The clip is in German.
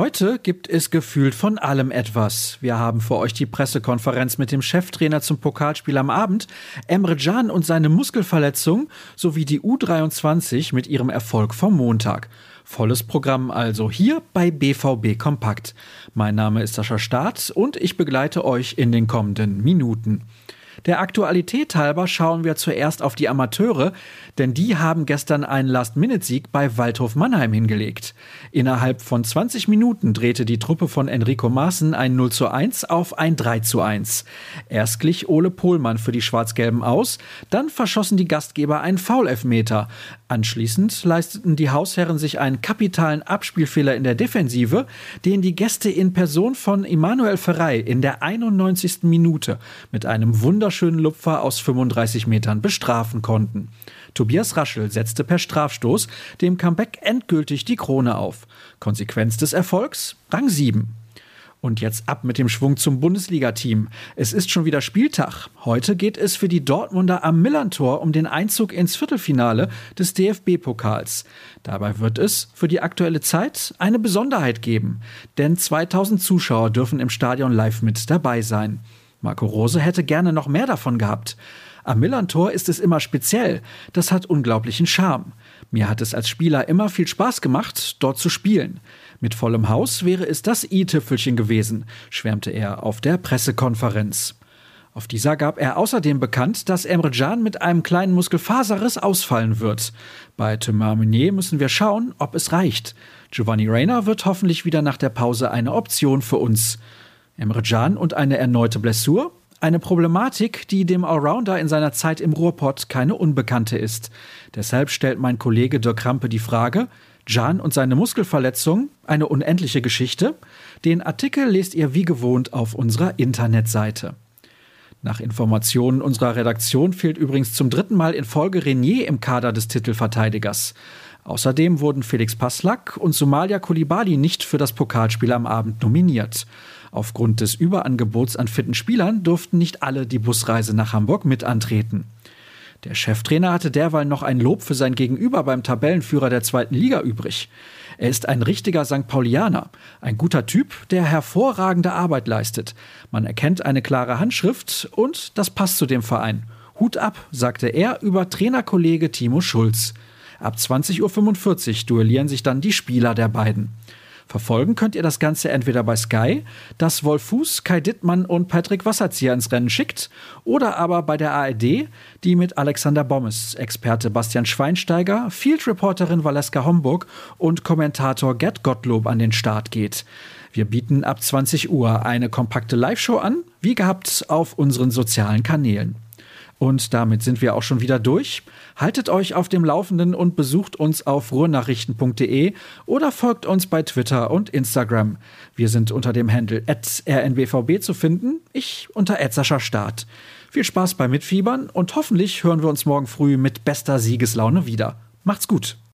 Heute gibt es gefühlt von allem etwas. Wir haben für euch die Pressekonferenz mit dem Cheftrainer zum Pokalspiel am Abend, Emre Can und seine Muskelverletzung sowie die U23 mit ihrem Erfolg vom Montag. Volles Programm also hier bei BVB Kompakt. Mein Name ist Sascha Staat und ich begleite euch in den kommenden Minuten. Der Aktualität halber schauen wir zuerst auf die Amateure, denn die haben gestern einen Last-Minute-Sieg bei Waldhof Mannheim hingelegt. Innerhalb von 20 Minuten drehte die Truppe von Enrico Maaßen ein 0 zu 1 auf ein 3 zu 1. Erst glich Ole Pohlmann für die Schwarz-Gelben aus, dann verschossen die Gastgeber einen Foul-Elfmeter. Anschließend leisteten die Hausherren sich einen kapitalen Abspielfehler in der Defensive, den die Gäste in Person von Emanuel Ferrei in der 91. Minute mit einem wunderschönen wunderschönen Lupfer aus 35 Metern bestrafen konnten. Tobias Raschel setzte per Strafstoß dem Comeback endgültig die Krone auf. Konsequenz des Erfolgs? Rang 7. Und jetzt ab mit dem Schwung zum Bundesliga-Team. Es ist schon wieder Spieltag. Heute geht es für die Dortmunder am Millantor um den Einzug ins Viertelfinale des DFB-Pokals. Dabei wird es für die aktuelle Zeit eine Besonderheit geben, denn 2000 Zuschauer dürfen im Stadion live mit dabei sein. Marco Rose hätte gerne noch mehr davon gehabt. Am Millantor ist es immer speziell. Das hat unglaublichen Charme. Mir hat es als Spieler immer viel Spaß gemacht, dort zu spielen. Mit vollem Haus wäre es das i-Tüpfelchen gewesen, schwärmte er auf der Pressekonferenz. Auf dieser gab er außerdem bekannt, dass Emre Can mit einem kleinen Muskelfaserriss ausfallen wird. Bei Thomas Meunier müssen wir schauen, ob es reicht. Giovanni Reyna wird hoffentlich wieder nach der Pause eine Option für uns. Emre Can und eine erneute Blessur? Eine Problematik, die dem Allrounder in seiner Zeit im Ruhrpott keine Unbekannte ist. Deshalb stellt mein Kollege Dirk Rampe die Frage, Can und seine Muskelverletzung, eine unendliche Geschichte? Den Artikel lest ihr wie gewohnt auf unserer Internetseite. Nach Informationen unserer Redaktion fehlt übrigens zum dritten Mal in Folge Renier im Kader des Titelverteidigers. Außerdem wurden Felix Passlack und Somalia Kulibali nicht für das Pokalspiel am Abend nominiert. Aufgrund des Überangebots an fitten Spielern durften nicht alle die Busreise nach Hamburg mit antreten. Der Cheftrainer hatte derweil noch ein Lob für sein Gegenüber beim Tabellenführer der zweiten Liga übrig. Er ist ein richtiger St. Paulianer, ein guter Typ, der hervorragende Arbeit leistet. Man erkennt eine klare Handschrift und das passt zu dem Verein. Hut ab, sagte er über Trainerkollege Timo Schulz. Ab 20.45 Uhr duellieren sich dann die Spieler der beiden. Verfolgen könnt ihr das Ganze entweder bei Sky, das Wolf Fuß, Kai Dittmann und Patrick Wasserzieher ins Rennen schickt, oder aber bei der ARD, die mit Alexander Bommes, Experte Bastian Schweinsteiger, Field Reporterin Valeska Homburg und Kommentator Gerd Gottlob an den Start geht. Wir bieten ab 20 Uhr eine kompakte Live-Show an, wie gehabt auf unseren sozialen Kanälen. Und damit sind wir auch schon wieder durch. Haltet euch auf dem Laufenden und besucht uns auf ruhrnachrichten.de oder folgt uns bei Twitter und Instagram. Wir sind unter dem Handle rnbvb zu finden, ich unter Start. Viel Spaß beim Mitfiebern und hoffentlich hören wir uns morgen früh mit bester Siegeslaune wieder. Macht's gut!